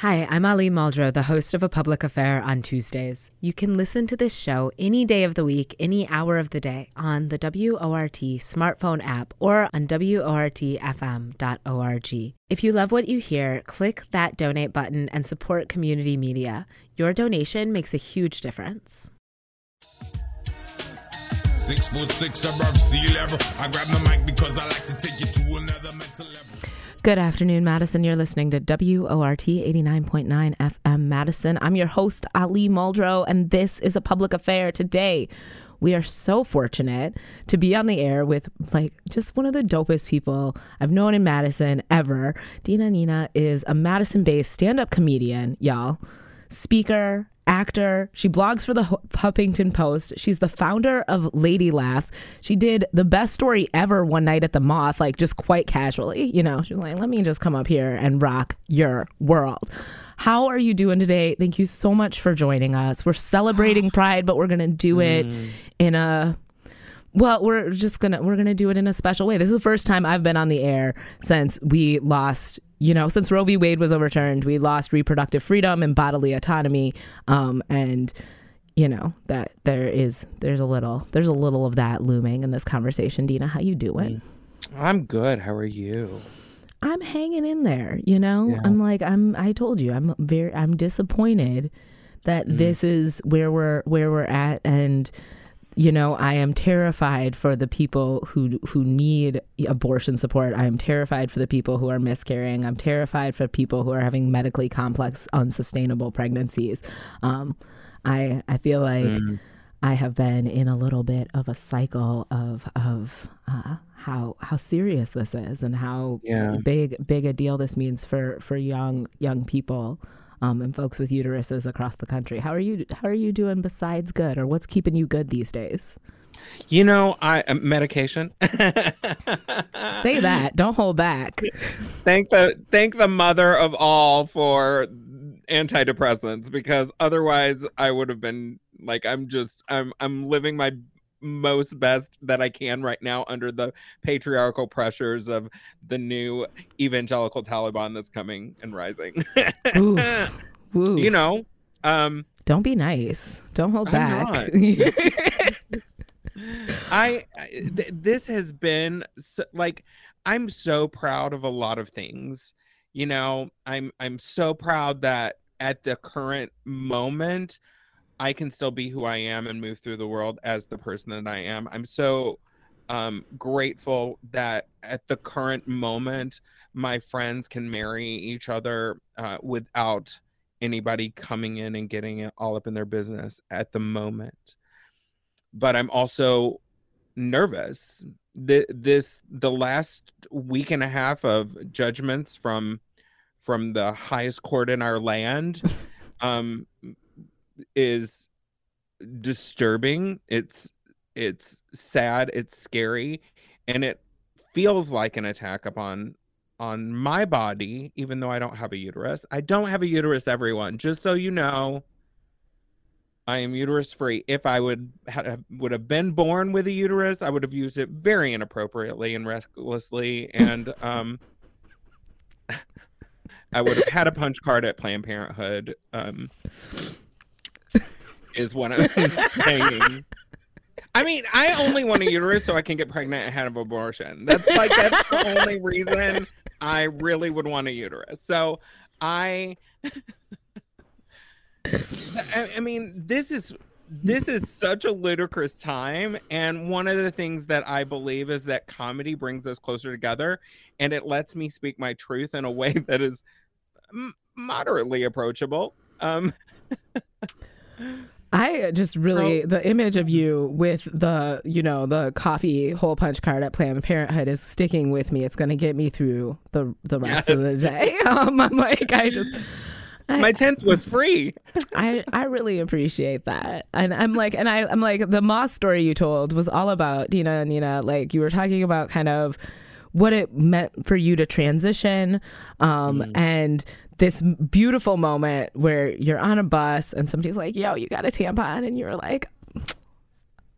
Hi, I'm Ali Muldrow, the host of A Public Affair on Tuesdays. You can listen to this show any day of the week, any hour of the day on the WORT smartphone app or on WORTFM.org. If you love what you hear, click that donate button and support community media. Your donation makes a huge difference. Six foot six above sea level. I grab the mic because I like to take you to another mental level. Good afternoon, Madison. You're listening to WORT 89.9 FM Madison. I'm your host, Ali Muldrow, and this is a public affair. Today, we are so fortunate to be on the air with like just one of the dopest people I've known in Madison ever. Dina Nina is a Madison based stand up comedian, y'all, speaker, actor. She blogs for the Huffington Post. She's the founder of Lady Laughs. She did the best story ever one night at the Moth, like just quite casually. You know, she's like, let me just come up here and rock your world. How are you doing today? Thank you so much for joining us. We're celebrating Pride, but we're going to do it mm. in a well, we're just gonna we're gonna do it in a special way. This is the first time I've been on the air since we lost you know, since Roe v. Wade was overturned, we lost reproductive freedom and bodily autonomy. Um, and you know that there is there's a little there's a little of that looming in this conversation. Dina, how you doing? I'm good. How are you? I'm hanging in there. You know, yeah. I'm like I'm. I told you, I'm very. I'm disappointed that mm. this is where we're where we're at, and you know, I am terrified for the people who who need abortion support. I am terrified for the people who are miscarrying. I'm terrified for people who are having medically complex, unsustainable pregnancies. Um, I I feel like mm. I have been in a little bit of a cycle of of uh, how how serious this is and how yeah. big big a deal this means for for young young people um, and folks with uteruses across the country. How are you? How are you doing besides good, or what's keeping you good these days? You know, I uh, medication. Say that. Don't hold back. Thank the thank the mother of all for antidepressants because otherwise I would have been like I'm just I'm I'm living my most best that I can right now under the patriarchal pressures of the new evangelical Taliban that's coming and rising. Oof. Oof. You know, um, don't be nice. Don't hold I'm back. I th- this has been so, like I'm so proud of a lot of things. You know, I'm I'm so proud that at the current moment I can still be who I am and move through the world as the person that I am. I'm so um, grateful that at the current moment, my friends can marry each other uh, without anybody coming in and getting it all up in their business at the moment. But I'm also nervous. The, this the last week and a half of judgments from from the highest court in our land um is disturbing. It's it's sad, it's scary, and it feels like an attack upon on my body even though I don't have a uterus. I don't have a uterus everyone, just so you know. I am uterus free. If I would have, would have been born with a uterus, I would have used it very inappropriately and recklessly and um I would have had a punch card at Planned Parenthood. Um, is what I'm saying. I mean, I only want a uterus so I can get pregnant ahead of abortion. That's like that's the only reason I really would want a uterus. So I I, I mean, this is this is such a ludicrous time and one of the things that i believe is that comedy brings us closer together and it lets me speak my truth in a way that is m- moderately approachable um I just really the image of you with the you know the coffee hole punch card at Planned Parenthood is sticking with me. It's going to get me through the the rest yes. of the day. Um, I'm like I just. I, My tenth was free. I, I really appreciate that, and I'm like, and I I'm like the moth story you told was all about Dina and Nina. Like you were talking about kind of what it meant for you to transition um, mm. and this beautiful moment where you're on a bus and somebody's like, yo, you got a tampon. And you're like,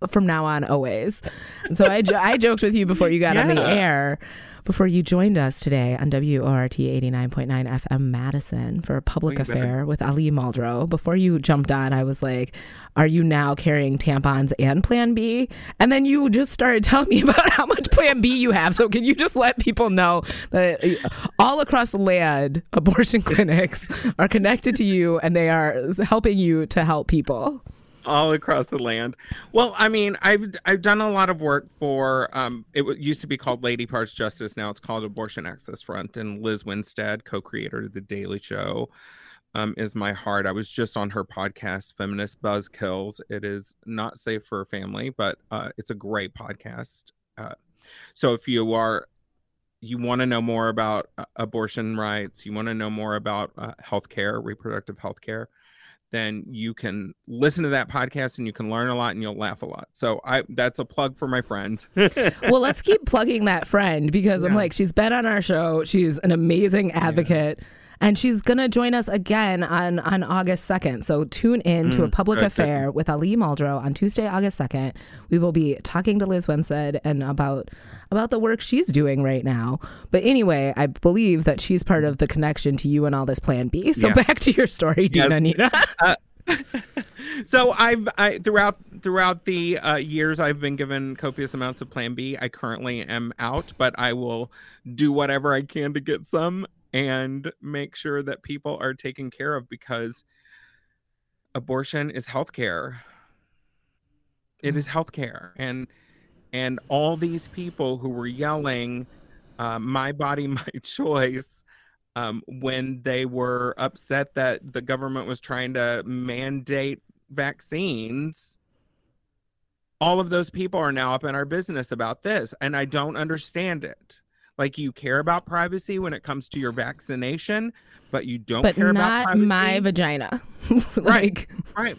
from now on, always. And so I, jo- I joked with you before you got yeah. on the air. Before you joined us today on WORT 89.9 FM Madison for a public Way better. affair with Ali Muldrow. Before you jumped on, I was like, Are you now carrying tampons and Plan B? And then you just started telling me about how much Plan B you have. So, can you just let people know that uh, all across the land, abortion clinics are connected to you and they are helping you to help people? All across the land. Well, I mean, I've I've done a lot of work for um it used to be called Lady Parts Justice, now it's called Abortion Access Front and Liz Winstead, co-creator of the Daily Show, um is my heart. I was just on her podcast Feminist Buzzkills. It is not safe for a family, but uh it's a great podcast. Uh so if you are you want to know more about uh, abortion rights, you want to know more about uh, healthcare, reproductive healthcare, then you can listen to that podcast and you can learn a lot and you'll laugh a lot. So I that's a plug for my friend. well, let's keep plugging that friend because I'm like, she's been on our show. She's an amazing advocate. And she's gonna join us again on on August second. So tune in to a public good, good. affair with Ali Muldrow on Tuesday, August second. We will be talking to Liz Winstead and about about the work she's doing right now. But anyway, I believe that she's part of the connection to you and all this Plan B. So Yeah. back to your story, Yes. Dina Nina. so I've I throughout throughout the uh, years I've been given copious amounts of Plan B. I currently am out, but I will do whatever I can to get some and make sure that people are taken care of because abortion is healthcare. It is healthcare, and and all these people who were yelling, uh, "My body, my choice." um, when they were upset that the government was trying to mandate vaccines. All of those people are now up in our business about this, and I don't understand it. Like you care about privacy when it comes to your vaccination, but you don't but care about not privacy. my vagina. like right.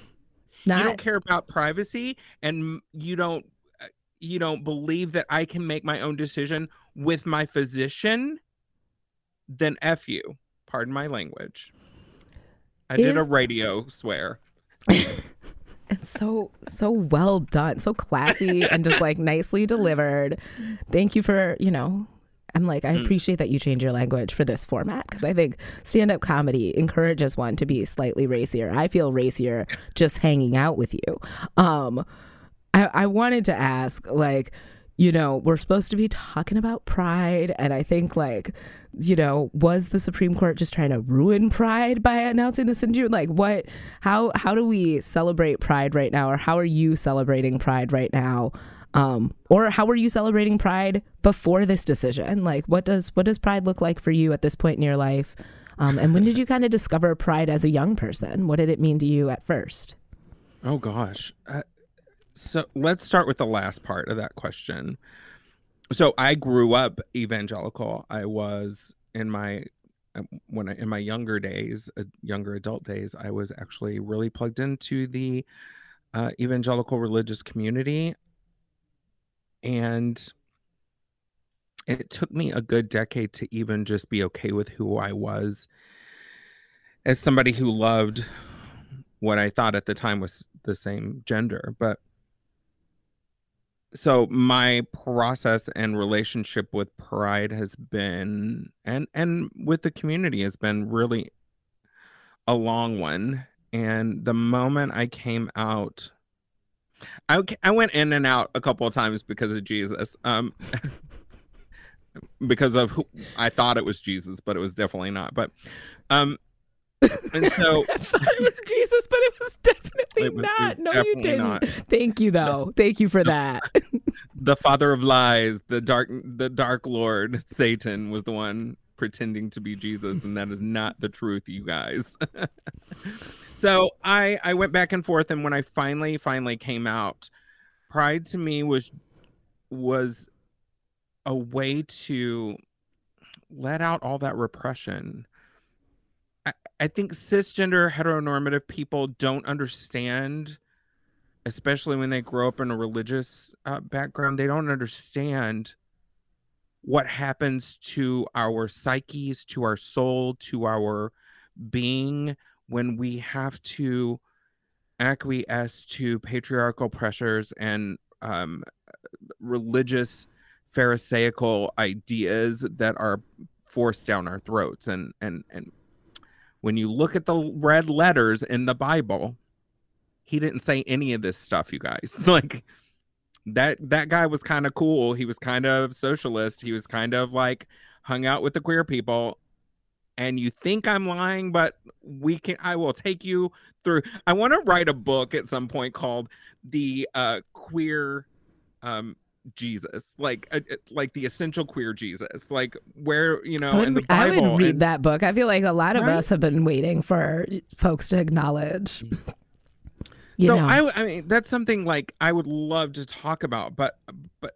not you don't care about privacy, and you don't uh, you don't believe that I can make my own decision with my physician. Then f you. Pardon my language. I did a radio swear. It's so so well done, so classy and just like nicely delivered. Thank you for you know. I'm like I appreciate that you change your language for this format because I think stand-up comedy encourages one to be slightly racier. I feel racier just hanging out with you. Um, I, I wanted to ask like you know we're supposed to be talking about pride and i think like you know was the supreme court just trying to ruin pride by announcing this in june like what how how do we celebrate pride right now or how are you celebrating pride right now um or how were you celebrating pride before this decision like what does what does pride look like for you at this point in your life um and when did you kind of discover pride as a young person what did it mean to you at first Oh gosh. Uh, so let's start with the last part of that question. So I grew up evangelical. I was in my uh, when I, in my younger days, uh, younger adult days, I was actually really plugged into the uh, evangelical religious community, and it took me a good decade to even just be okay with who I was as somebody who loved what I thought at the time was the same gender. But so my process and relationship with pride has been and and with the community has been really a long one. And the moment I came out, I, I went in and out a couple of times because of Jesus. Um, because of who I thought it was Jesus, but it was definitely not. But um, and so I thought it was Jesus, but it was definitely It was- not. was no, you didn't. not. Thank you, though. Thank you for that. the father of lies, the dark, the dark lord, Satan was the one pretending to be Jesus, and that is not the truth, you guys. So I I went back and forth, and when I finally finally came out, pride to me was was a way to let out all that repression. I, I think cisgender heteronormative people don't understand especially when they grow up in a religious uh, background, they don't understand what happens to our psyches, to our soul, to our being when we have to acquiesce to patriarchal pressures and um, religious pharisaical ideas that are forced down our throats. And and and when you look at the red letters in the bible he didn't say any of this stuff you guys. Like that that guy was kind of cool. He was kind of socialist. He was kind of like hung out with the queer people and you think i'm lying but we can i will take you through i want to write a book at some point called the uh queer um jesus like uh, uh, like the essential queer jesus like where you know I would, in the I would read and- that book. I feel like a lot of Right? us have been waiting for folks to acknowledge. You so know, I, I mean that's something like i would love to talk about but but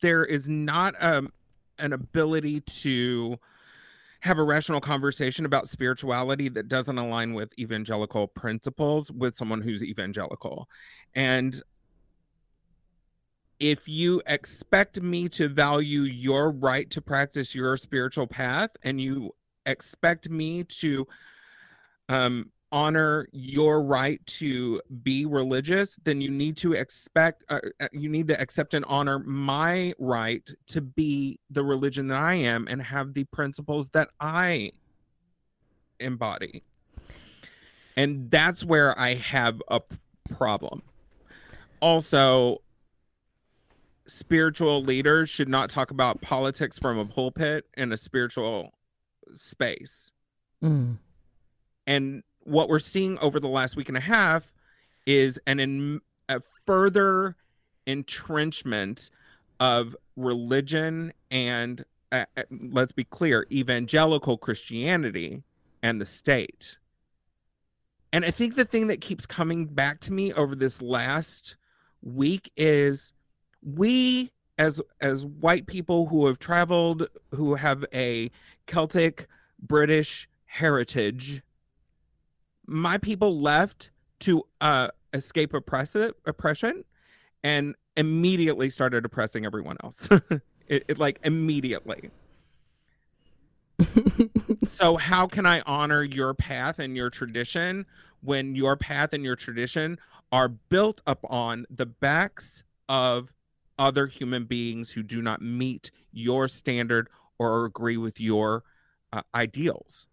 there is not um an ability to have a rational conversation about spirituality that doesn't align with evangelical principles with someone who's evangelical. And if you expect me to value your right to practice your spiritual path and you expect me to um honor your right to be religious then you need to expect uh, uh, you need to accept and honor my right to be the religion that i am and have the principles that i embody. And that's where i have a problem. Also spiritual leaders should not talk about politics from a pulpit in a spiritual space. Mm. and what we're seeing over the last week and a half is an in, a further entrenchment of religion and uh, uh, let's be clear evangelical christianity and the state. And i think the thing that keeps coming back to me over this last week is we as as white people who have traveled who have a celtic british heritage my people left to uh escape oppressive oppression and immediately started oppressing everyone else. It, it like immediately. So how can i honor your path and your tradition when your path and your tradition are built upon the backs of other human beings who do not meet your standard or agree with your uh, ideals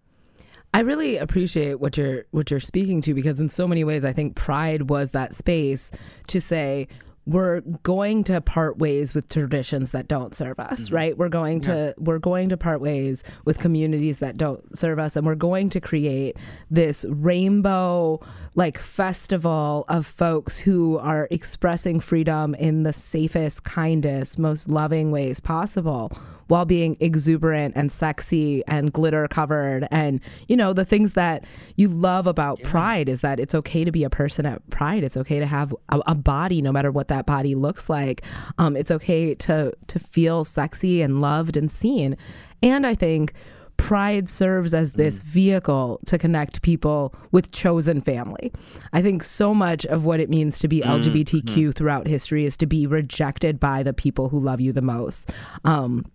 I really appreciate what you're what you're speaking to because in so many ways I think pride was that space to say we're going to part ways with traditions that don't serve us, mm-hmm. right? We're going to we're going to part ways with communities that don't serve us and we're going to create this rainbow like festival of folks who are expressing freedom in the safest, kindest, most loving ways possible while being exuberant and sexy and glitter covered. And you know the things that you love about pride is that it's okay to be a person at pride. It's okay to have a, a body no matter what that body looks like. Um, it's okay to to feel sexy and loved and seen. And i think pride serves as this vehicle to connect people with chosen family. I think so much of what it means to be LGBTQ throughout history is to be rejected by the people who love you the most. Um,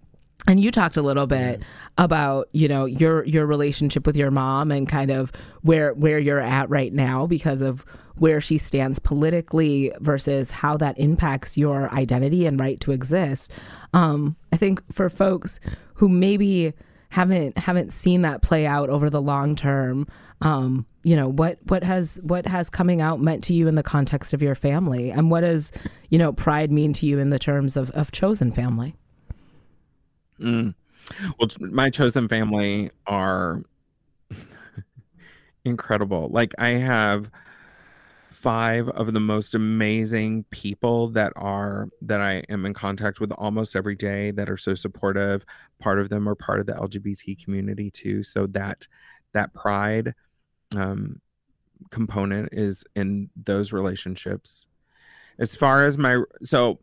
and you talked a little bit about you know your your relationship with your mom and kind of where where you're at right now because of where she stands politically versus how that impacts your identity and right to exist. Um, I think for folks who maybe haven't haven't seen that play out over the long term, um, you know what what has what has coming out meant to you in the context of your family, and what does you know pride mean to you in the terms of of chosen family? Mm. Well, my chosen family are incredible. Like I have five of the most amazing people that are that I am in contact with almost every day that are so supportive. Part of them are part of the LGBT community too. So that that pride um component is in those relationships. As far as my so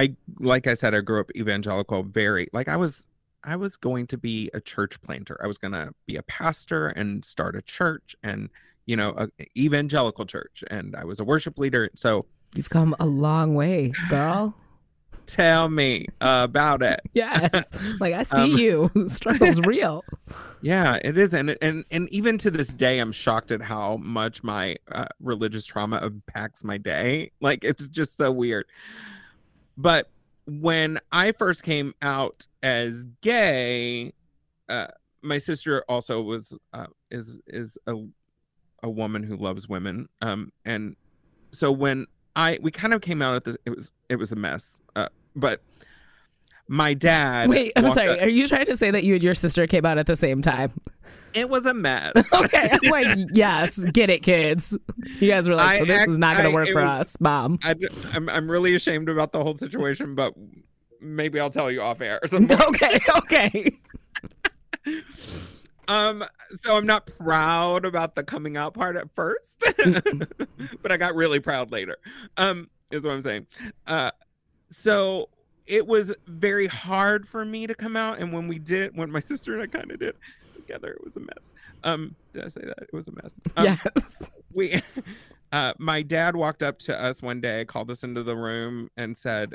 I like I said, I grew up evangelical very like I was I was going to be a church planter. I was gonna be a pastor and start a church and you know, a evangelical church. And I was a worship leader. So You've come a long way, girl. tell me about it. Yes. Like I see Um, you. Struggle's real. Yeah, it is, and and and even to this day, I'm shocked at how much my uh, religious trauma impacts my day. Like it's just so weird. But when I first came out as gay, uh, my sister also was uh, is is a a woman who loves women. Um, and so when I we kind of came out at this, it was it was a mess. Uh, but my dad. Wait, I'm sorry. up- Are you trying to say that you and your sister came out at the same time? It was a mess. Okay, I'm like, yes, get it, kids. You guys were like, I so this is not going to work for was- us, mom. I, am I'm really ashamed about the whole situation, but maybe I'll tell you off air. or something. okay, okay. Um, so I'm not proud about the coming out part at first, but I got really proud later. Um, is what I'm saying. Uh, so it was very hard for me to come out, and when we did, when my sister and I kind of did together, it was a mess. Um, did I say that? It was a mess. Um, yes. we uh my dad walked up to us one day called us into the room and said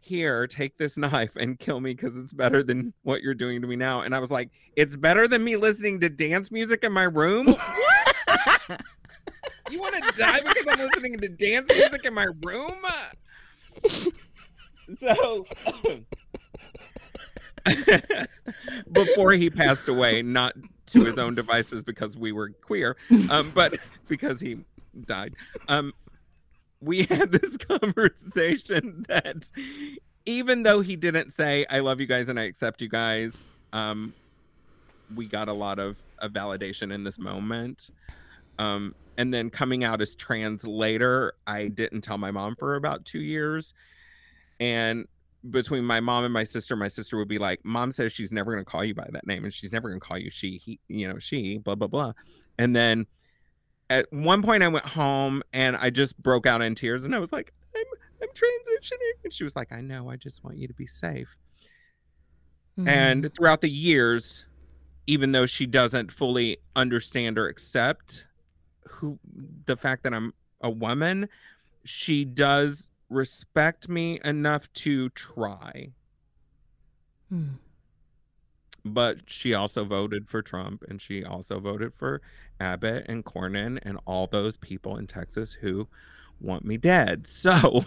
here take this knife and kill me because it's better than what you're doing to me now and i was like it's better than me listening to dance music in my room what you want to die because i'm listening to dance music in my room so before he passed away not to his own devices because we were queer um, but because he died. Um, we had this conversation that even though he didn't say i love you guys and i accept you guys um, we got a lot of, of validation in this moment. Um, and then coming out as trans later i didn't tell my mom for about two years. And between my mom and my sister my sister would be like mom says she's never going to call you by that name and she's never going to call you she he you know she blah blah blah and then at one point i went home and i just broke out in tears and i was like i'm i'm transitioning and she was like i know i just want you to be safe Mm-hmm. and throughout the years even though she doesn't fully understand or accept who the fact that i'm a woman she does respect me enough to try Mm. but she also voted for Trump and she also voted for Abbott and Cornyn and all those people in Texas who want me dead. So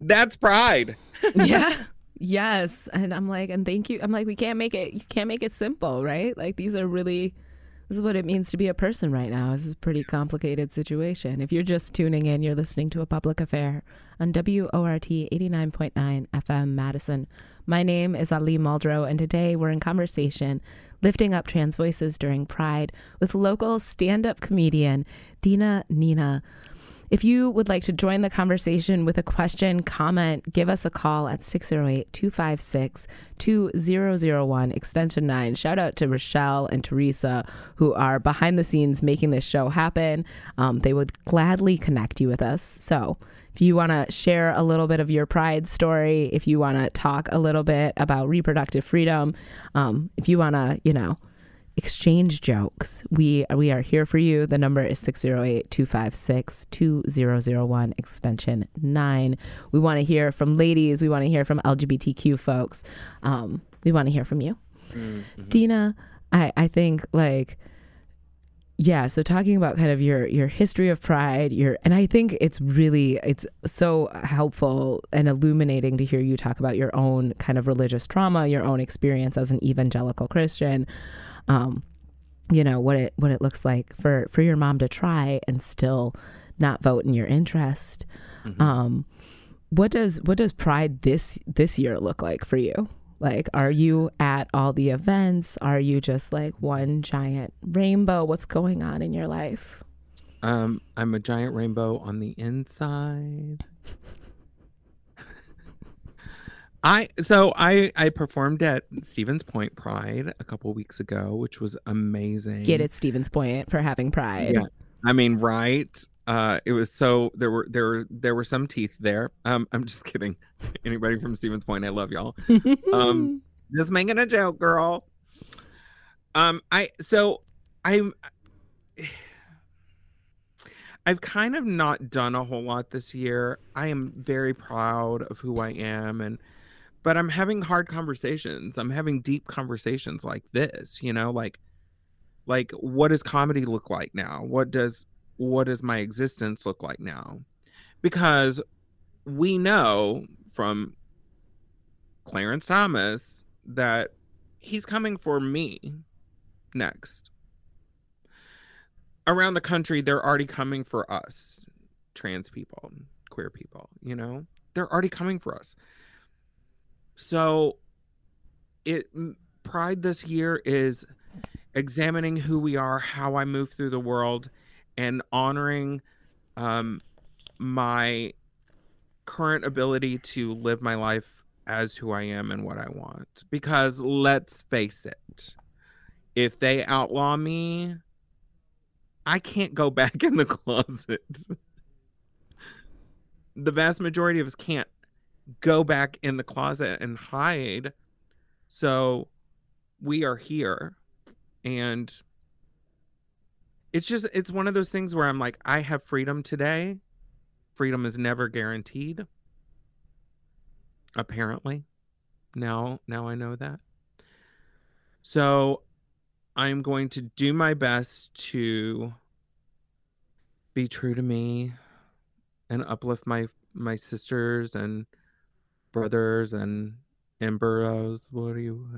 that's pride. yeah. Yes. And I'm like, and thank you. I'm like, we can't make it, you can't make it simple, right? Like, these are really, this is what it means to be a person right now. This is a pretty complicated situation. If you're just tuning in, you're listening to a public affair on WORT 89.9 FM Madison. My name is Ali Muldrow, and today we're in conversation lifting up trans voices during Pride with local stand up comedian Dina Nina. If you would like to join the conversation with a question, comment, give us a call at 608 256 2001, extension 9. Shout out to Rochelle and Teresa, who are behind the scenes making this show happen. Um, they would gladly connect you with us. So, if you want to share a little bit of your pride story, if you want to talk a little bit about reproductive freedom, um, if you want to, you know, exchange jokes. We we are here for you. The number is 608-256-2001 extension 9. We want to hear from ladies, we want to hear from LGBTQ folks. Um, we want to hear from you. Dina, I I think like yeah, so talking about kind of your your history of pride, your and I think it's really it's so helpful and illuminating to hear you talk about your own kind of religious trauma, your own experience as an evangelical Christian. Um, you know what it what it looks like for for your mom to try and still not vote in your interest. Um, what does what does pride this this year look like for you? Like, are you at all the events? Are you just like one giant rainbow? What's going on in your life? Um, I'm a giant rainbow on the inside. I so I I performed at Stevens Point Pride a couple weeks ago, which was amazing. Get it, Stevens Point, for having pride. Yeah. I mean, right? Uh, it was so there were there were there were some teeth there. Um, I'm just kidding. Anybody from Stevens Point, I love y'all. Um, just making a joke, girl. Um, I so I'm I've kind of not done a whole lot this year. I am very proud of who I am and but I'm having hard conversations. I'm having deep conversations like this, you know, like like what does comedy look like now? What does what does my existence look like now? Because we know from Clarence Thomas that he's coming for me next. Around the country, they're already coming for us, trans people, queer people, you know? They're already coming for us. So it pride this year is examining who we are, how I move through the world, and honoring um, my current ability to live my life as who I am and what I want. Because let's face it, if they outlaw me, I can't go back in the closet. the vast majority of us can't go back in the closet and hide. So we are here and it's just it's one of those things where I'm like I have freedom today. Freedom is never guaranteed. Apparently. Now now I know that. So I'm going to do my best to be true to me and uplift my my sisters and brothers and emberos. What are you?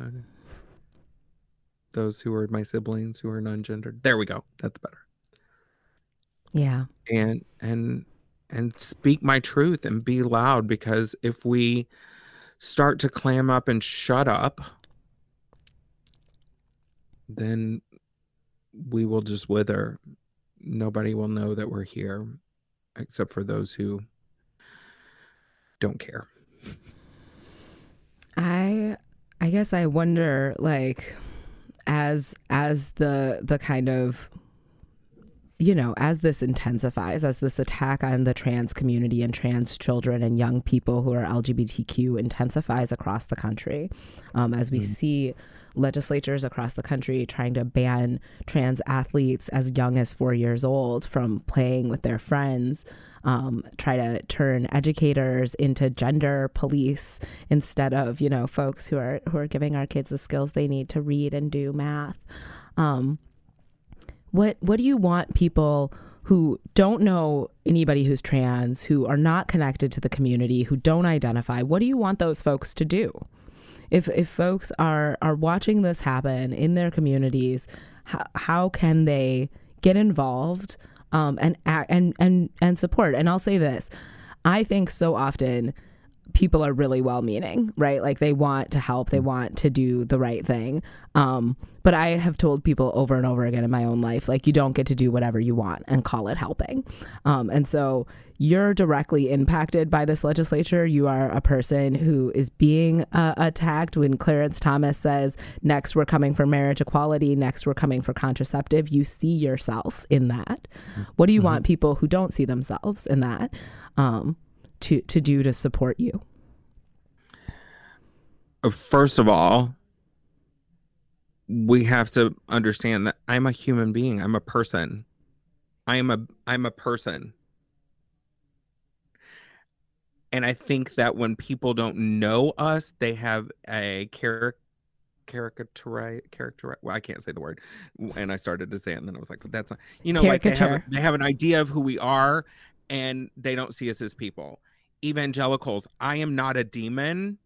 those who are my siblings who are non-gendered. There we go. That's better. Yeah. And and and speak my truth and be loud because if we start to clam up and shut up then we will just wither. Nobody will know that we're here except for those who don't care. I I guess I wonder like as as the the kind of you know, as this intensifies, as this attack on the trans community and trans children and young people who are LGBTQ intensifies across the country, um, as we mm. see legislatures across the country trying to ban trans athletes as young as four years old from playing with their friends, um, try to turn educators into gender police instead of you know folks who are who are giving our kids the skills they need to read and do math. Um, what what do you want people who don't know anybody who's trans, who are not connected to the community, who don't identify? What do you want those folks to do? If if folks are are watching this happen in their communities, how, how can they get involved? um, and and and and support. And I'll say this: I think so often people are really well meaning, right? Like they want to help, they want to do the right thing. Um, but I have told people over and over again in my own life, like you don't get to do whatever you want and call it helping. Um, and so you're directly impacted by this legislature. You are a person who is being uh, attacked when Clarence Thomas says, next we're coming for marriage equality, next we're coming for contraceptive. You see yourself in that. What do you mm-hmm. want people who don't see themselves in that um, to, to do to support you? Uh, first of all, we have to understand that I'm a human being. I'm a person. I am a I'm a person and I think that when people don't know us, they have a character caricature character well i can't say the word and i started to say it and then i was like but that's not you know like they have, they have an idea of who we are and they don't see us as people evangelicals i am not a demon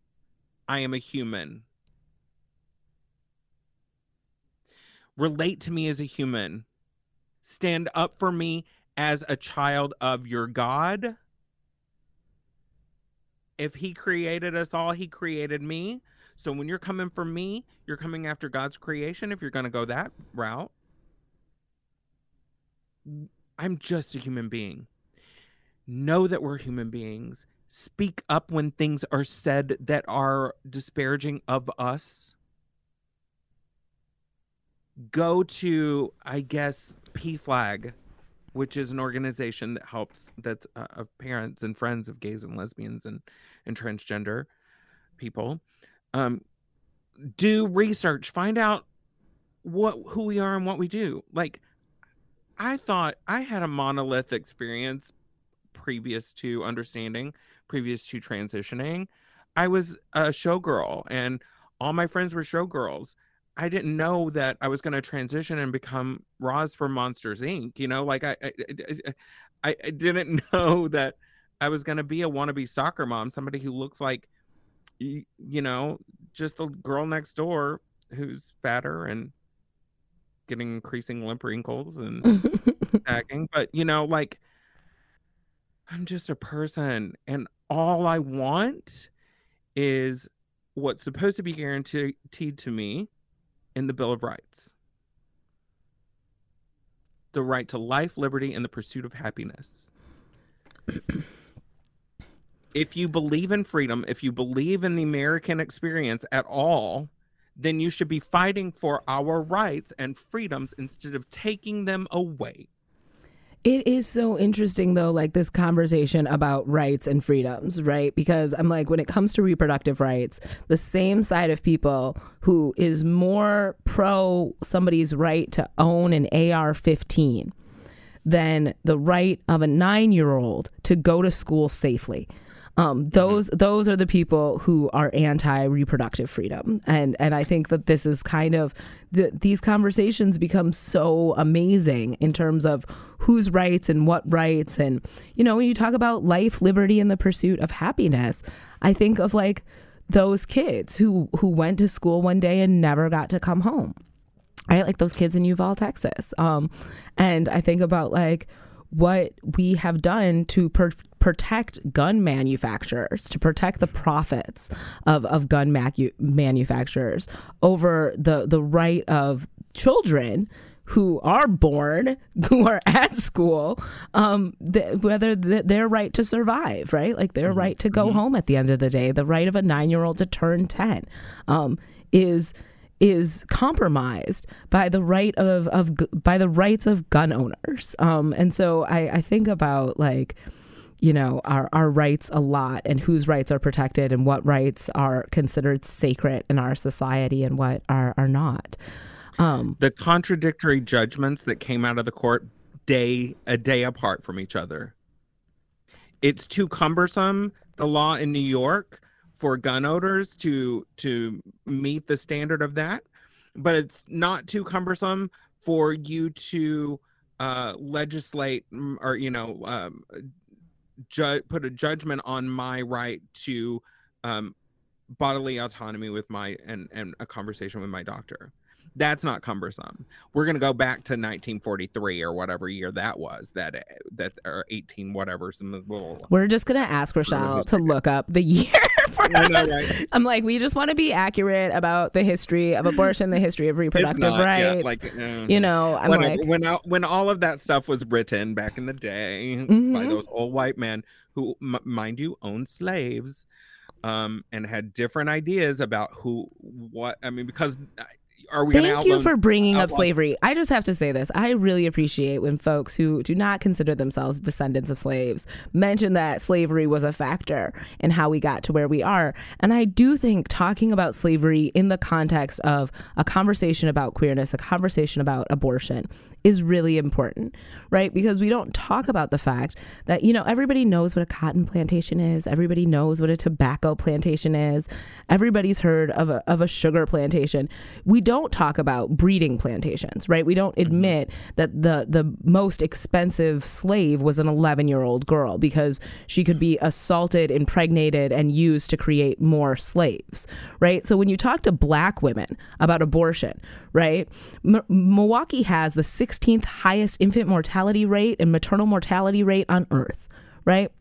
i am a human relate to me as a human stand up for me as a child of your god if he created us all, he created me. So when you're coming for me, you're coming after God's creation if you're going to go that route. I'm just a human being. Know that we're human beings. Speak up when things are said that are disparaging of us. Go to, I guess, PFLAG which is an organization that helps that's uh, of parents and friends of gays and lesbians and and transgender people um do research find out what who we are and what we do like i thought i had a monolith experience previous to understanding previous to transitioning i was a showgirl and all my friends were showgirls I didn't know that I was going to transition and become Roz for Monsters Inc. You know, like I, I, I, I didn't know that I was going to be a wannabe soccer mom, somebody who looks like, you, you know, just the girl next door who's fatter and getting increasing limp wrinkles and sagging. But, you know, like, I'm just a person and all I want is what's supposed to be guaranteed to me in the Bill of Rights the right to life, liberty, and the pursuit of happiness. if you believe in freedom, if you believe in the American experience at all, then you should be fighting for our rights and freedoms instead of taking them away. It is so interesting, though, like this conversation about rights and freedoms, right? Because I'm like, when it comes to reproductive rights, the same side of people who is more pro somebody's right to own an AR 15 than the right of a nine year old to go to school safely um, those mm-hmm. those are the people who are anti reproductive freedom, and and I think that this is kind of the, these conversations become so amazing in terms of whose rights and what rights, and you know when you talk about life, liberty, and the pursuit of happiness, I think of like those kids who who went to school one day and never got to come home right? Like those kids in Uvalde texas. Um, and i think about like what we have done to per- protect gun manufacturers, to protect the profits of, of gun macu- manufacturers over the, the right of children who are born, who are at school, um, th- whether th- their right to survive, right? Like their mm-hmm. right to go mm-hmm. home at the end of the day, the right of a nine year old to turn 10 um, is is compromised by the right of, of by the rights of gun owners. Um, and so I, I think about like, you know, our, our rights a lot and whose rights are protected and what rights are considered sacred in our society and what are, are not. Um, the contradictory judgments that came out of the court day a day apart from each other. It's too cumbersome, the law in New York, for gun owners to to meet the standard of that but it's not too cumbersome for you to uh, legislate or you know um, ju- put a judgment on my right to um, bodily autonomy with my and and a conversation with my doctor that's not cumbersome. We're gonna go back to 1943 or whatever year that was. That that or 18 whatever. Some little. We're just gonna ask Rochelle to look up the year for know, us. Right? I'm like, we just want to be accurate about the history of abortion, the history of reproductive not, rights. Yeah, like, uh, you know, I'm when, like, when when all of that stuff was written back in the day mm-hmm. by those old white men who, m- mind you, owned slaves. Um, and had different ideas about who, what I mean, because are we Thank you for bringing up slavery. I just have to say this. I really appreciate when folks who do not consider themselves descendants of slaves mention that slavery was a factor in how we got to where we are. And I do think talking about slavery in the context of a conversation about queerness, a conversation about abortion, is really important, right? Because we don't talk about the fact that, you know, everybody knows what a cotton plantation is, everybody knows what a tobacco plantation is, everybody's heard of a, of a sugar plantation. We don't talk about breeding plantations, right? We don't mm-hmm. admit that the, the most expensive slave was an 11 year old girl because she could be assaulted, impregnated, and used to create more slaves, right? So when you talk to black women about abortion, right? M- Milwaukee has the 16th highest infant mortality rate and maternal mortality rate on earth, right?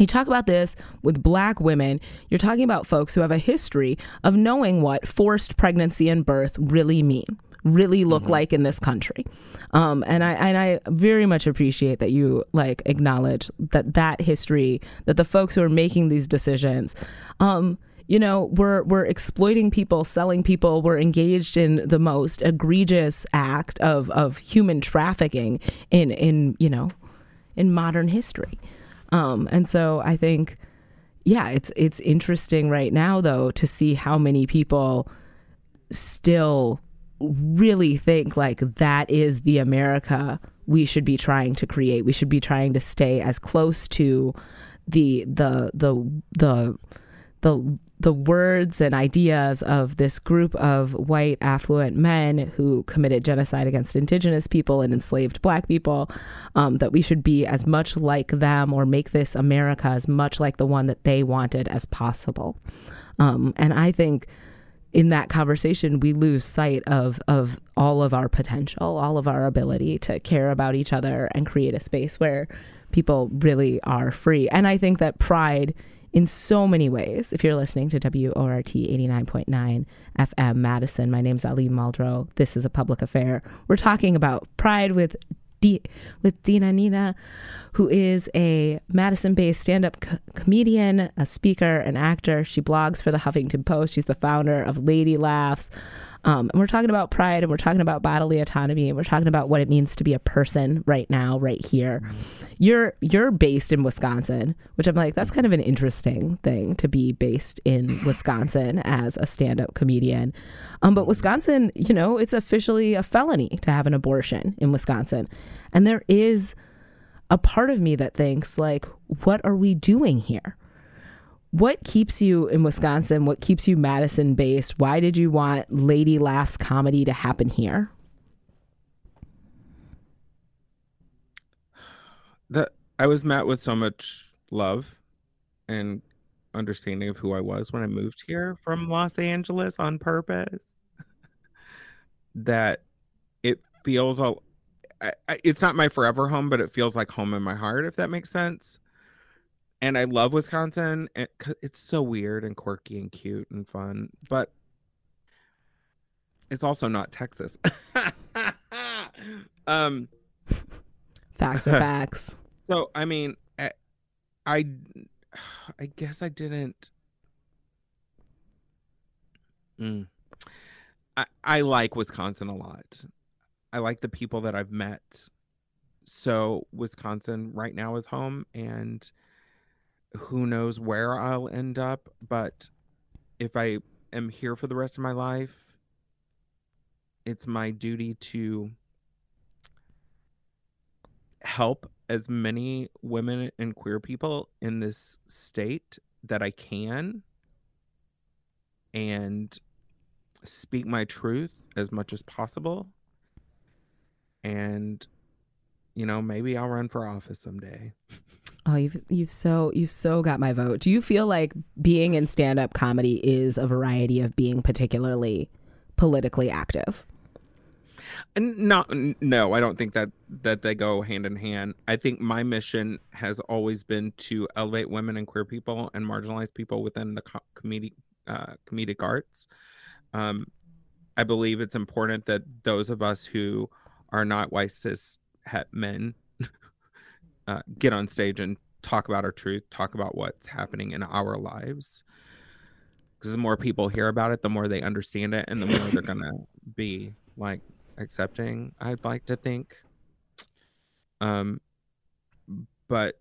You talk about this with black women, you're talking about folks who have a history of knowing what forced pregnancy and birth really mean, really look mm-hmm. like in this country. Um, and I and I very much appreciate that you like acknowledge that that history, that the folks who are making these decisions, um, you know, we're we're exploiting people, selling people. We're engaged in the most egregious act of of human trafficking in in you know in modern history. Um, and so I think, yeah, it's it's interesting right now though to see how many people still really think like that is the America we should be trying to create. We should be trying to stay as close to the the the the the the words and ideas of this group of white affluent men who committed genocide against indigenous people and enslaved black people um, that we should be as much like them or make this america as much like the one that they wanted as possible. Um, and i think in that conversation we lose sight of of all of our potential all of our ability to care about each other and create a space where people really are free. And i think that pride in so many ways. If you're listening to WORT 89.9 FM Madison, my name's Ali Muldrow. This is a public affair. We're talking about pride with D- with Dina Nina, who is a Madison based stand up co- comedian, a speaker, an actor. She blogs for the Huffington Post. She's the founder of Lady Laughs. Um, and we're talking about pride and we're talking about bodily autonomy and we're talking about what it means to be a person right now, right here. You're you're based in Wisconsin, which I'm like, that's kind of an interesting thing to be based in Wisconsin as a stand-up comedian. Um, but Wisconsin, you know, it's officially a felony to have an abortion in Wisconsin. And there is a part of me that thinks like, what are we doing here? What keeps you in Wisconsin? What keeps you Madison based? Why did you want Lady Laughs comedy to happen here? The I was met with so much love and understanding of who I was when I moved here from Los Angeles on purpose. that it feels all I, I, it's not my forever home, but it feels like home in my heart, if that makes sense and I love Wisconsin. It, it's so weird and quirky and cute and fun, but it's also not Texas. um, facts are facts. So I mean, I, I, I guess I didn't. Mm. I I like Wisconsin a lot. I like the people that I've met. So Wisconsin right now is home, and who knows where I'll end up, but if I am here for the rest of my life, it's my duty to help as many women and queer people in this state that I can and speak my truth as much as possible. And, you know, maybe I'll run for office someday. Oh, you've you've so you've so got my vote. Do you feel like being in stand up comedy is a variety of being particularly politically active? Not no, I don't think that that they go hand in hand. I think my mission has always been to elevate women and queer people and marginalized people within the comedic uh, comedic arts. Um, I believe it's important that those of us who are not white cis het men uh, get on stage and talk about our truth, talk about what's happening in our lives. Because the more people hear about it, the more they understand it, and the more they're gonna be like accepting. I'd like to think. Um, but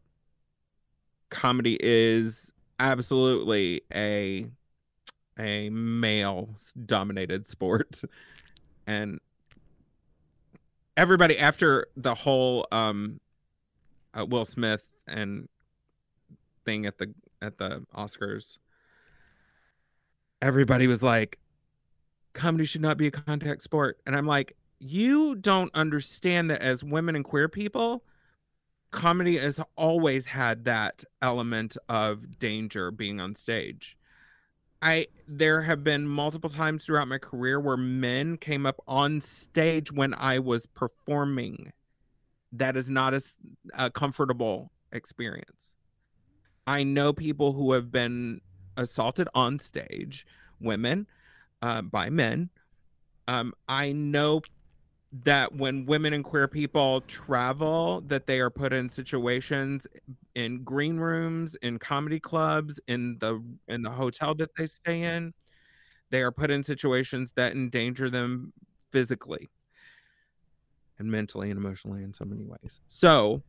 comedy is absolutely a a male dominated sport and everybody after the whole um uh, Will Smith and thing at the at the Oscars, everybody was like, "Comedy should not be a contact sport," and I'm like, "You don't understand that as women and queer people." Comedy has always had that element of danger being on stage. I there have been multiple times throughout my career where men came up on stage when I was performing that is not a, a comfortable experience. I know people who have been assaulted on stage, women, uh, by men. Um, I know that when women and queer people travel, that they are put in situations in green rooms, in comedy clubs, in the in the hotel that they stay in. They are put in situations that endanger them physically and mentally and emotionally in so many ways. So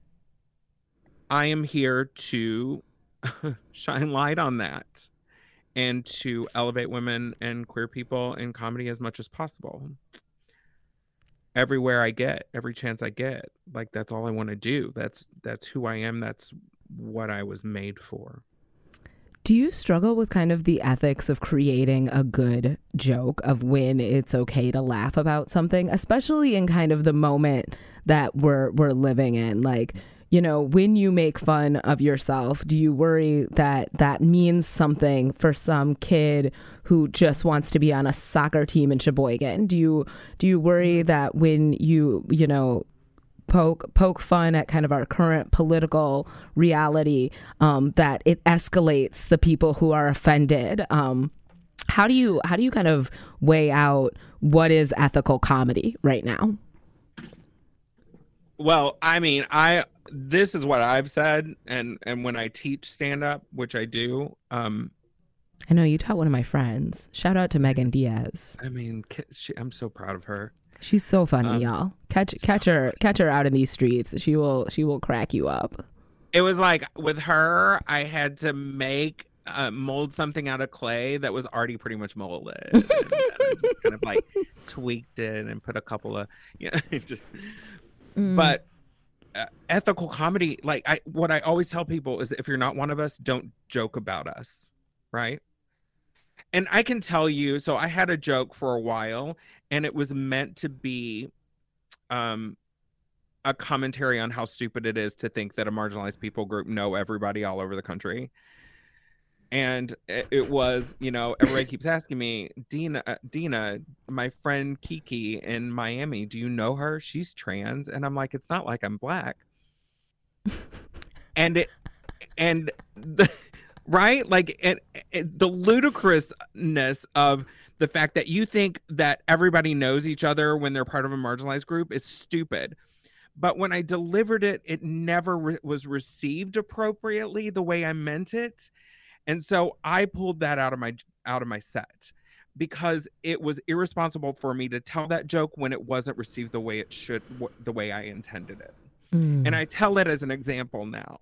I am here to shine light on that and to elevate women and queer people in comedy as much as possible. Everywhere I get, every chance I get, like that's all I want to do. That's that's who I am. That's what I was made for. Do you struggle with kind of the ethics of creating a good joke of when it's okay to laugh about something, especially in kind of the moment that we're we're living in? Like, you know, when you make fun of yourself, do you worry that that means something for some kid who just wants to be on a soccer team in Sheboygan? Do you do you worry mm-hmm. that when you, you know, poke poke fun at kind of our current political reality um, that it escalates the people who are offended. Um, how do you how do you kind of weigh out what is ethical comedy right now? Well i mean i this is what i've said and and when i teach stand up which i do um i know you taught one of my friends. Shout out to megan diaz. I mean she, i'm so proud of her She's so funny, um, y'all. Catch catch so her catch her out in these streets. She will she will crack you up. It was like with her, I had to make uh, mold something out of clay that was already pretty much molded. kind of like tweaked it and put a couple of you know, just. Mm. But uh, ethical comedy, like I, what I always tell people is, if you're not one of us, don't joke about us, right? And I can tell you, so I had a joke for a while, and it was meant to be um a commentary on how stupid it is to think that a marginalized people group know everybody all over the country. And it was, you know, everybody keeps asking me, Dina, uh, Dina, my friend Kiki in Miami, do you know her? She's trans, and I'm like, it's not like I'm black. and it, and the, right? Like it, it, the ludicrousness of the fact that you think that everybody knows each other when they're part of a marginalized group is stupid. But when I delivered it, it never re- was received appropriately the way I meant it. And so I pulled that out of my out of my set because it was irresponsible for me to tell that joke when it wasn't received the way it should the way I intended it. Mm. And I tell it as an example now.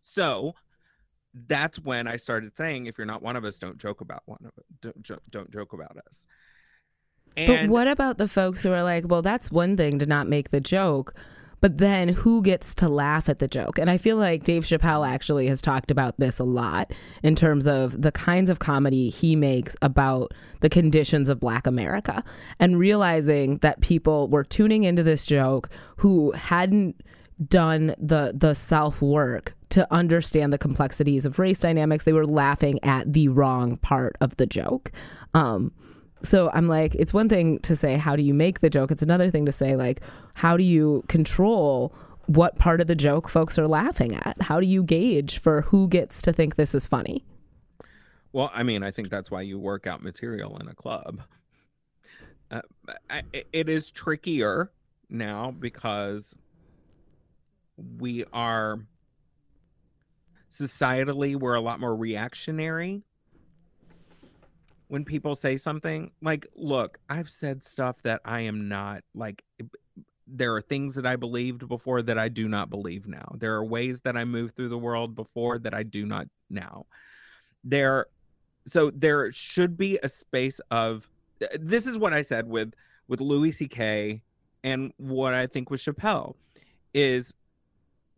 So, that's when I started saying, if you're not one of us, don't joke about one of it. Don't, don't joke about us. And but what about the folks who are like, well, that's one thing to not make the joke, but then who gets to laugh at the joke? And I feel like Dave Chappelle actually has talked about this a lot in terms of the kinds of comedy he makes about the conditions of Black America and realizing that people were tuning into this joke who hadn't done the the self work to understand the complexities of race dynamics. They were laughing at the wrong part of the joke. Um, so I'm like, it's one thing to say, how do you make the joke? It's another thing to say, like, how do you control what part of the joke folks are laughing at? How do you gauge for who gets to think this is funny? Well, I mean, I think that's why you work out material in a club. Uh, I, it is trickier now because we are societally we're a lot more reactionary when people say something. Like look i've said stuff that i am not like there are things that i believed before that i do not believe now. There are ways that i moved through the world before that i do not now. There so there should be a space of uh, this is what i said with with louis ck and what i think with chappelle is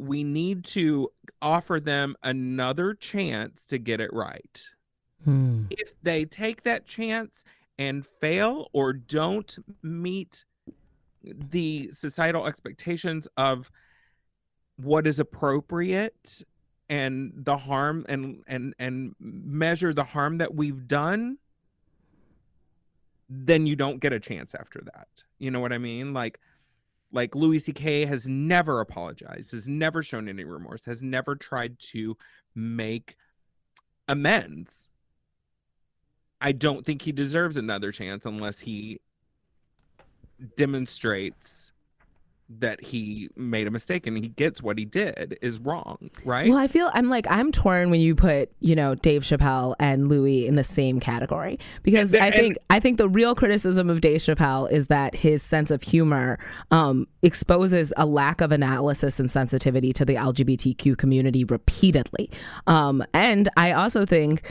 we need to offer them another chance to get it right. Hmm. If they take that chance and fail or don't meet the societal expectations of what is appropriate and the harm and and and measure the harm that we've done then you don't get a chance after that you know what i mean like like Louis C.K. has never apologized, has never shown any remorse, has never tried to make amends. I don't think he deserves another chance unless he demonstrates that he made a mistake and he gets what he did is wrong, right? Well, I feel I'm like I'm torn when you put, you know, Dave Chappelle and Louis in the same category because and, I think I think the real criticism of Dave Chappelle is that his sense of humor um, exposes a lack of analysis and sensitivity to the LGBTQ community repeatedly. Um, and I also think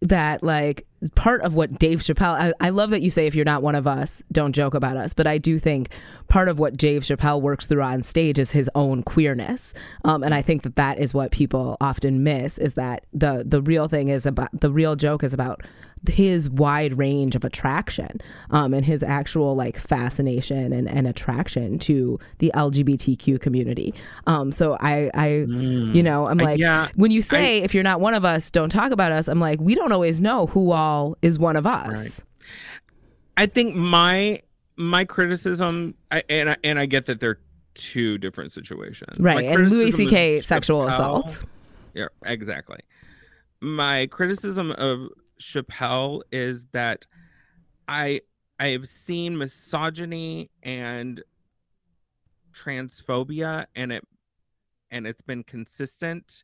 that like part of what Dave Chappelle I, I love that you say if you're not one of us, don't joke about us. But I do think part of what Dave Chappelle works through on stage is his own queerness. Um, and I think that that is what people often miss is that the the real thing is about the real joke is about his wide range of attraction um, and his actual like fascination and, and attraction to the LGBTQ community. Um, so I, I you know, I'm like, yeah, when you say if you're not one of us, don't talk about us. I'm like, we don't always know who all is one of us. I think my my criticism, I, and I, and I get that they're two different situations, My Right. And Louis C.K. sexual assault. Yeah, exactly. My criticism of Chappelle is that I I have seen misogyny and transphobia and it and it's been consistent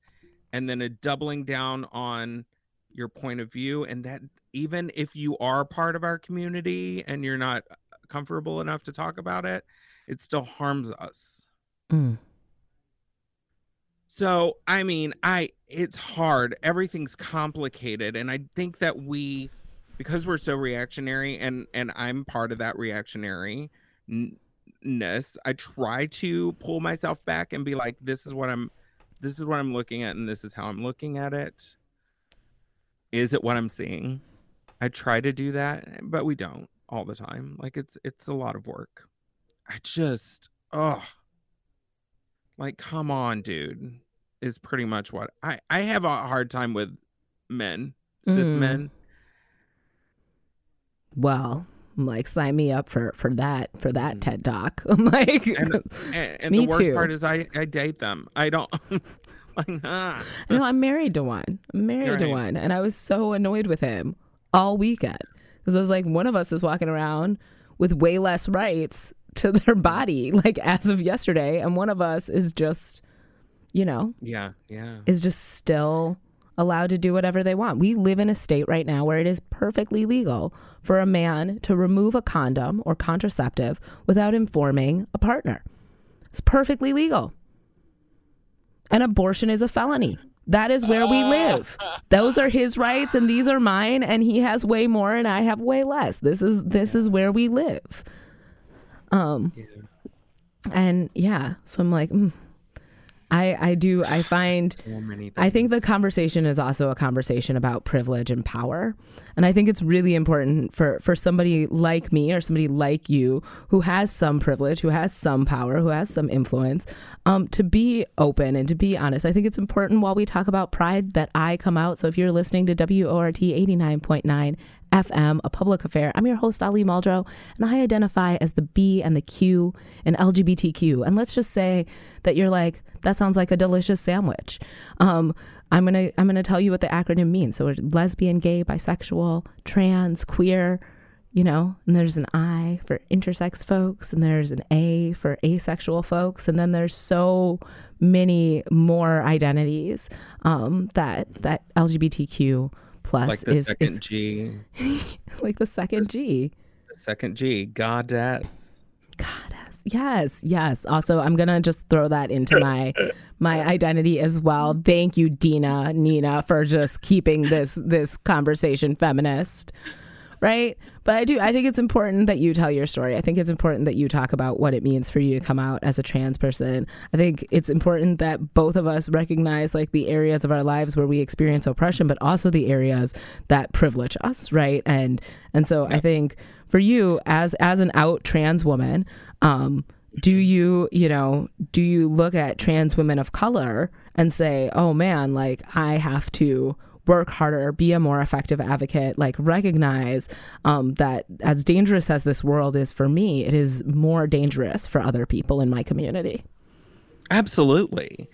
and then a doubling down on your point of view and that even if you are part of our community and you're not comfortable enough to talk about it it still harms us Mm. so, I mean, I it's hard. Everything's complicated and I think that we because we're so reactionary and and I'm part of that reactionary ness, I try to pull myself back and be like this is what I'm this is what I'm looking at and this is how I'm looking at it. Is it what I'm seeing? I try to do that, but we don't all the time. Like it's it's a lot of work. I just oh like come on dude is pretty much what i i have a hard time with men cis Mm. men Well, I'm like, sign me up for for that for that Mm. TED talk. I'm like, and and, and the worst too. part is i i date them i don't like ah. no, I'm married to one. I'm married to one, and I was so annoyed with him all weekend because I was like, one of us is walking around with way less rights to their body, like as of yesterday, and one of us is just, you know, yeah yeah is just still allowed to do whatever they want. We live in a state right now where it is perfectly legal for a man to remove a condom or contraceptive without informing a partner. It's perfectly legal. And abortion is a felony. That is where we live. Those are his rights and these are mine and he has way more and I have way less. This is this is where we live. Um and yeah, so I'm like mm. I I do I find so I think the conversation is also a conversation about privilege and power. And I think it's really important for, for somebody like me or somebody like you who has some privilege, who has some power, who has some influence, um, to be open and to be honest. I think it's important while we talk about pride that I come out. So if you're listening to WORT 89.9 FM, a public affair, I'm your host, Ali Muldrow, and I identify as the B and the Q in LGBTQ. And let's just say that you're like, that sounds like a delicious sandwich. Um, I'm gonna I'm gonna tell you what the acronym means. So it's lesbian, gay, bisexual, trans, queer, you know, and there's an I for intersex folks, and there's an A for asexual folks, and then there's so many more identities um, that that LGBTQ plus like the is, second is g like the second G. the second g goddess Goddess. Yes, yes. Also, I'm gonna just throw that into my my identity as well. Thank you, Dina, Nina, for just keeping this this conversation feminist. Right? But I do I think it's important that you tell your story. I think it's important that you talk about what it means for you to come out as a trans person. I think it's important that both of us recognize like the areas of our lives where we experience oppression, but also the areas that privilege us, right? And and so I think for you as as an out trans woman, um, do you you know do you look at trans women of color and say, oh man, like I have to work harder, be a more effective advocate, like recognize um, that as dangerous as this world is for me, it is more dangerous for other people in my community. absolutely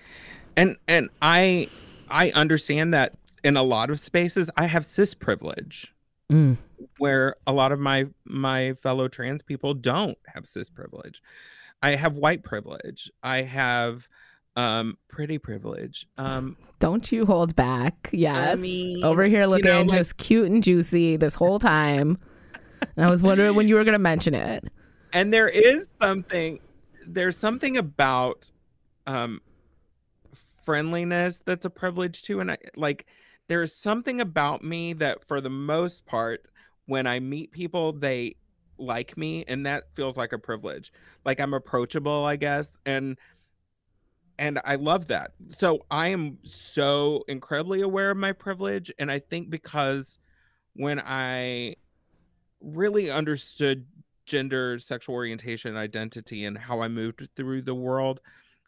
and and i i understand that in a lot of spaces i have cis privilege Mm. where a lot of my my fellow trans people don't have cis privilege i have white privilege i have um pretty privilege um Don't you hold back. Yes. mean, Over here you looking know, like- just cute and juicy this whole time. and I was wondering when you were going to mention it. and there is something there's something about um friendliness that's a privilege too and I, like there's something about me that for the most part when I meet people they like me and that feels like a privilege. Like I'm approachable, I guess, and and I love that. So I am so incredibly aware of my privilege and I think because when I really understood gender, sexual orientation, identity and how I moved through the world,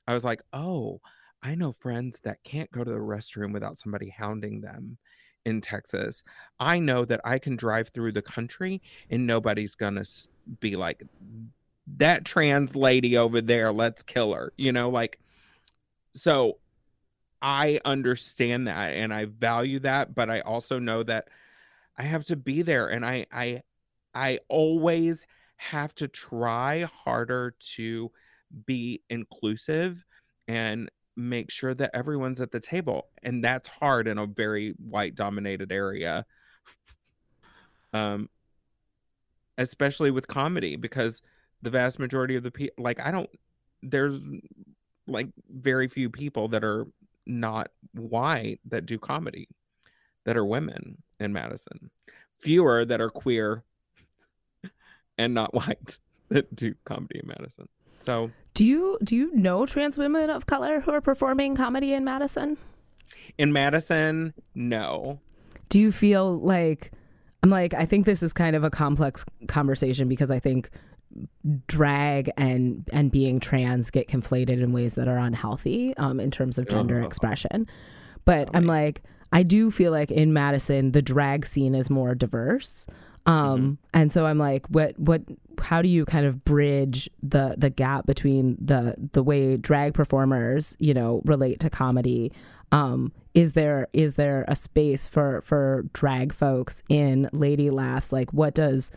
I was like, "Oh, I know friends that can't go to the restroom without somebody hounding them in Texas. I know that I can drive through the country and nobody's going to be like, that trans lady over there, let's kill her. You know, like, so I understand that and I value that, but I also know that I have to be there and I, I, I always have to try harder to be inclusive and make sure that everyone's at the table and that's hard in a very white dominated area. Um especially with comedy because the vast majority of the people like i don't there's like very few people that are not white that do comedy that are women in madison fewer that are queer and not white that do comedy in madison so do you do you know trans women of color who are performing comedy in Madison? In Madison, no. Do you feel like I'm like I think this is kind of a complex conversation because I think drag and and being trans get conflated in ways that are unhealthy um, in terms of gender oh. expression. But I'm like I do feel like in Madison the drag scene is more diverse. Um, mm-hmm. and so I'm like, what, what, how do you kind of bridge the, the gap between the, the way drag performers, you know, relate to comedy? Um, is there, is there a space for, for drag folks in lady laughs? Like what does,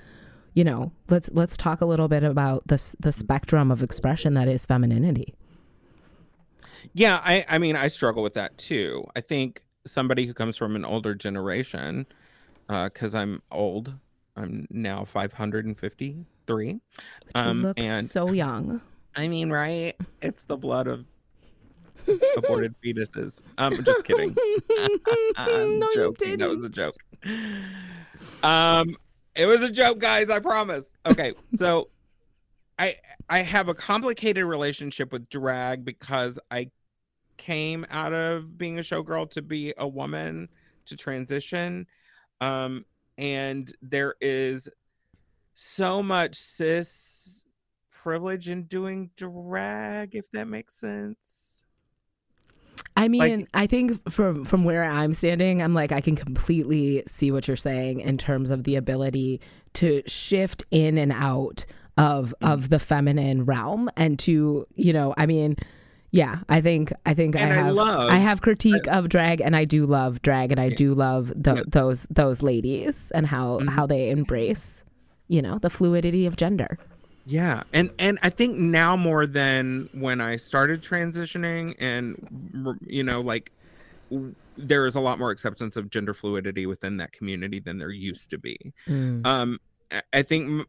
you know, let's, let's talk a little bit about the, the spectrum of expression that is femininity. Yeah. I, I mean, I struggle with that too. I think somebody who comes from an older generation, uh, cause I'm old, I'm now 553. Which um, look and so young. I mean, right? It's the blood of aborted fetuses. I'm um, just kidding. I'm no, joking. That was a joke. Um, it was a joke, guys. I promise. Okay, so I I have a complicated relationship with drag because I came out of being a showgirl to be a woman to transition. Um, and there is so much cis privilege in doing drag if that makes sense I mean, like, I think from from where I'm standing, I'm like I can completely see what you're saying in terms of the ability to shift in and out of mm-hmm. of the feminine realm and to, you know, I mean, yeah, I think I think I have I, love, I have critique I, of drag, and I do love drag, and I do love the, yeah. those those ladies and how mm-hmm. how they embrace, you know, the fluidity of gender. Yeah, and and I think now more than when I started transitioning, and you know, like there is a lot more acceptance of gender fluidity within that community than there used to be. Mm. Um, I think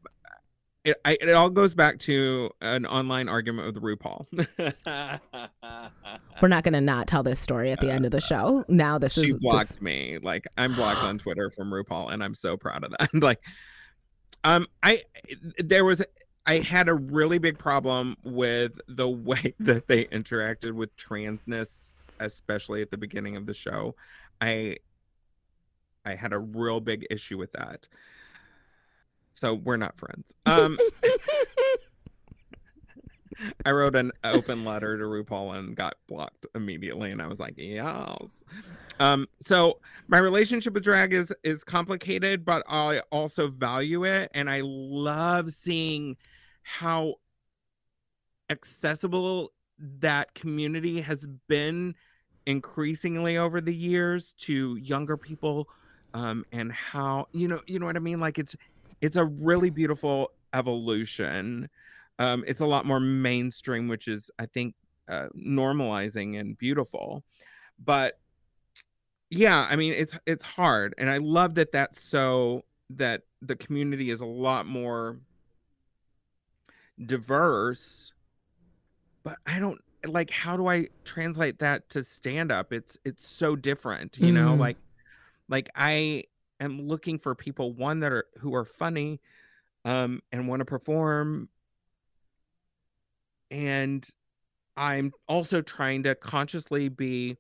it, I, it all goes back to an online argument with RuPaul. We're not going to not tell this story at the end of the show. Now this she is she blocked this... me. Like I'm blocked on Twitter from RuPaul, and I'm so proud of that. like, um, I there was I had a really big problem with the way that they interacted with transness, especially at the beginning of the show. I I had a real big issue with that. So we're not friends. Um, I wrote an open letter to RuPaul and got blocked immediately, and I was like, "Yes." Um, so my relationship with drag is is complicated, but I also value it, and I love seeing how accessible that community has been increasingly over the years to younger people, um, and how you know you know what I mean. Like it's it's a really beautiful evolution. Um, it's a lot more mainstream, which is, I think, uh, normalizing and beautiful. But yeah, I mean, it's it's hard, and I love that that's so that the community is a lot more diverse. But I don't like how do I translate that to stand up? It's it's so different, you mm. know, like like I am looking for people one that are who are funny um and want to perform and I'm also trying to consciously be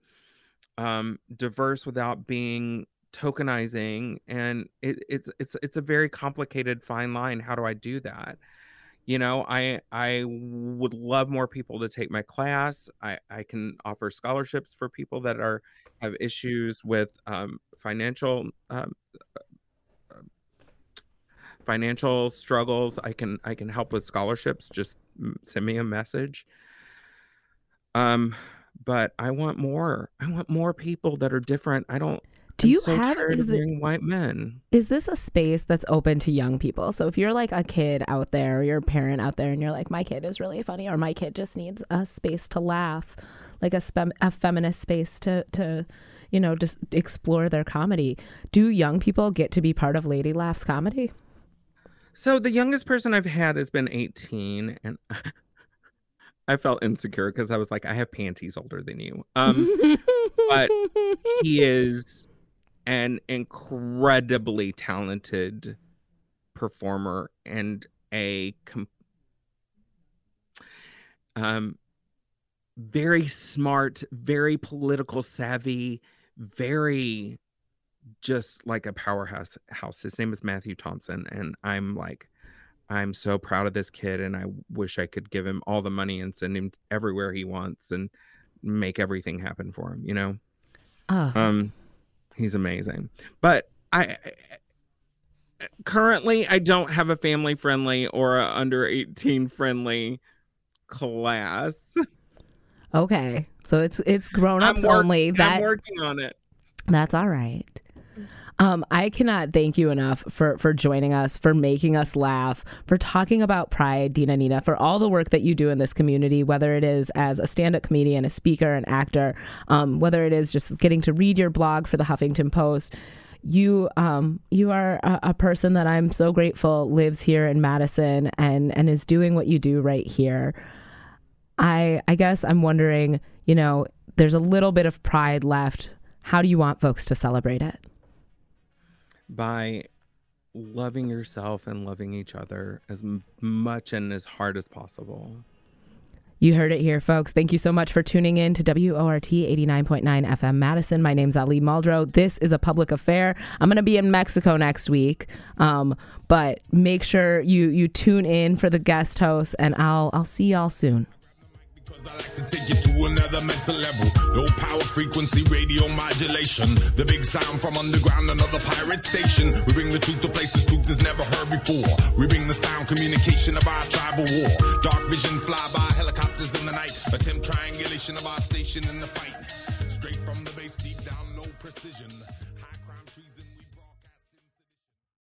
um diverse without being tokenizing and it, it's it's it's a very complicated fine line how do i do that you know i i would love more people to take my class. I i can offer scholarships for people that are have issues with um, financial um, uh, financial struggles. I can i can help with scholarships. Just send me a message. Um but i want more. I want more people that are different. I don't do I'm you so have is the, white men is this a space that's open to young people? So if you're like a kid out there, or you're a parent out there, and you're like, my kid is really funny, or my kid just needs a space to laugh, like a spem- a feminist space to to you know just explore their comedy. Do young people get to be part of Lady Laughs comedy? So the youngest person I've had has been 18, and I felt insecure because I was like, I have panties older than you. Um, but he is an incredibly talented performer and a com- um very smart, very political savvy, very just like a powerhouse house. His name is Matthew Thompson and I'm like I'm so proud of this kid and I wish I could give him all the money and send him everywhere he wants and make everything happen for him, you know. Oh. Um he's amazing. But I currently I don't have a family friendly or a under 18 friendly class. Okay. So it's it's grown ups work- only. That I'm working on it. That's all right. Um, I cannot thank you enough for for joining us, for making us laugh, for talking about Pride, Dina Nina, for all the work that you do in this community, whether it is as a stand up comedian, a speaker, an actor, um, whether it is just getting to read your blog for the Huffington Post. You um, you are a, a person that I'm so grateful lives here in Madison and and is doing what you do right here. I I guess I'm wondering, you know, there's a little bit of pride left. How do you want folks to celebrate it? By loving yourself and loving each other as much and as hard as possible. You heard it here, folks. Thank you so much for tuning in to WORT 89.9 FM Madison. My name's Ali Muldrow. This is a public affair. I'm going to be in Mexico next week, um, but make sure you you tune in for the guest host, and I'll I'll see y'all soon. Because I like to take you to another mental level. Low power frequency radio modulation. The big sound from underground, another pirate station. We bring the truth to places truth is never heard before. We bring the sound communication of our tribal war. Dark vision fly by helicopters in the night. Attempt triangulation of our station in the fight. Straight from the base, deep down, low precision.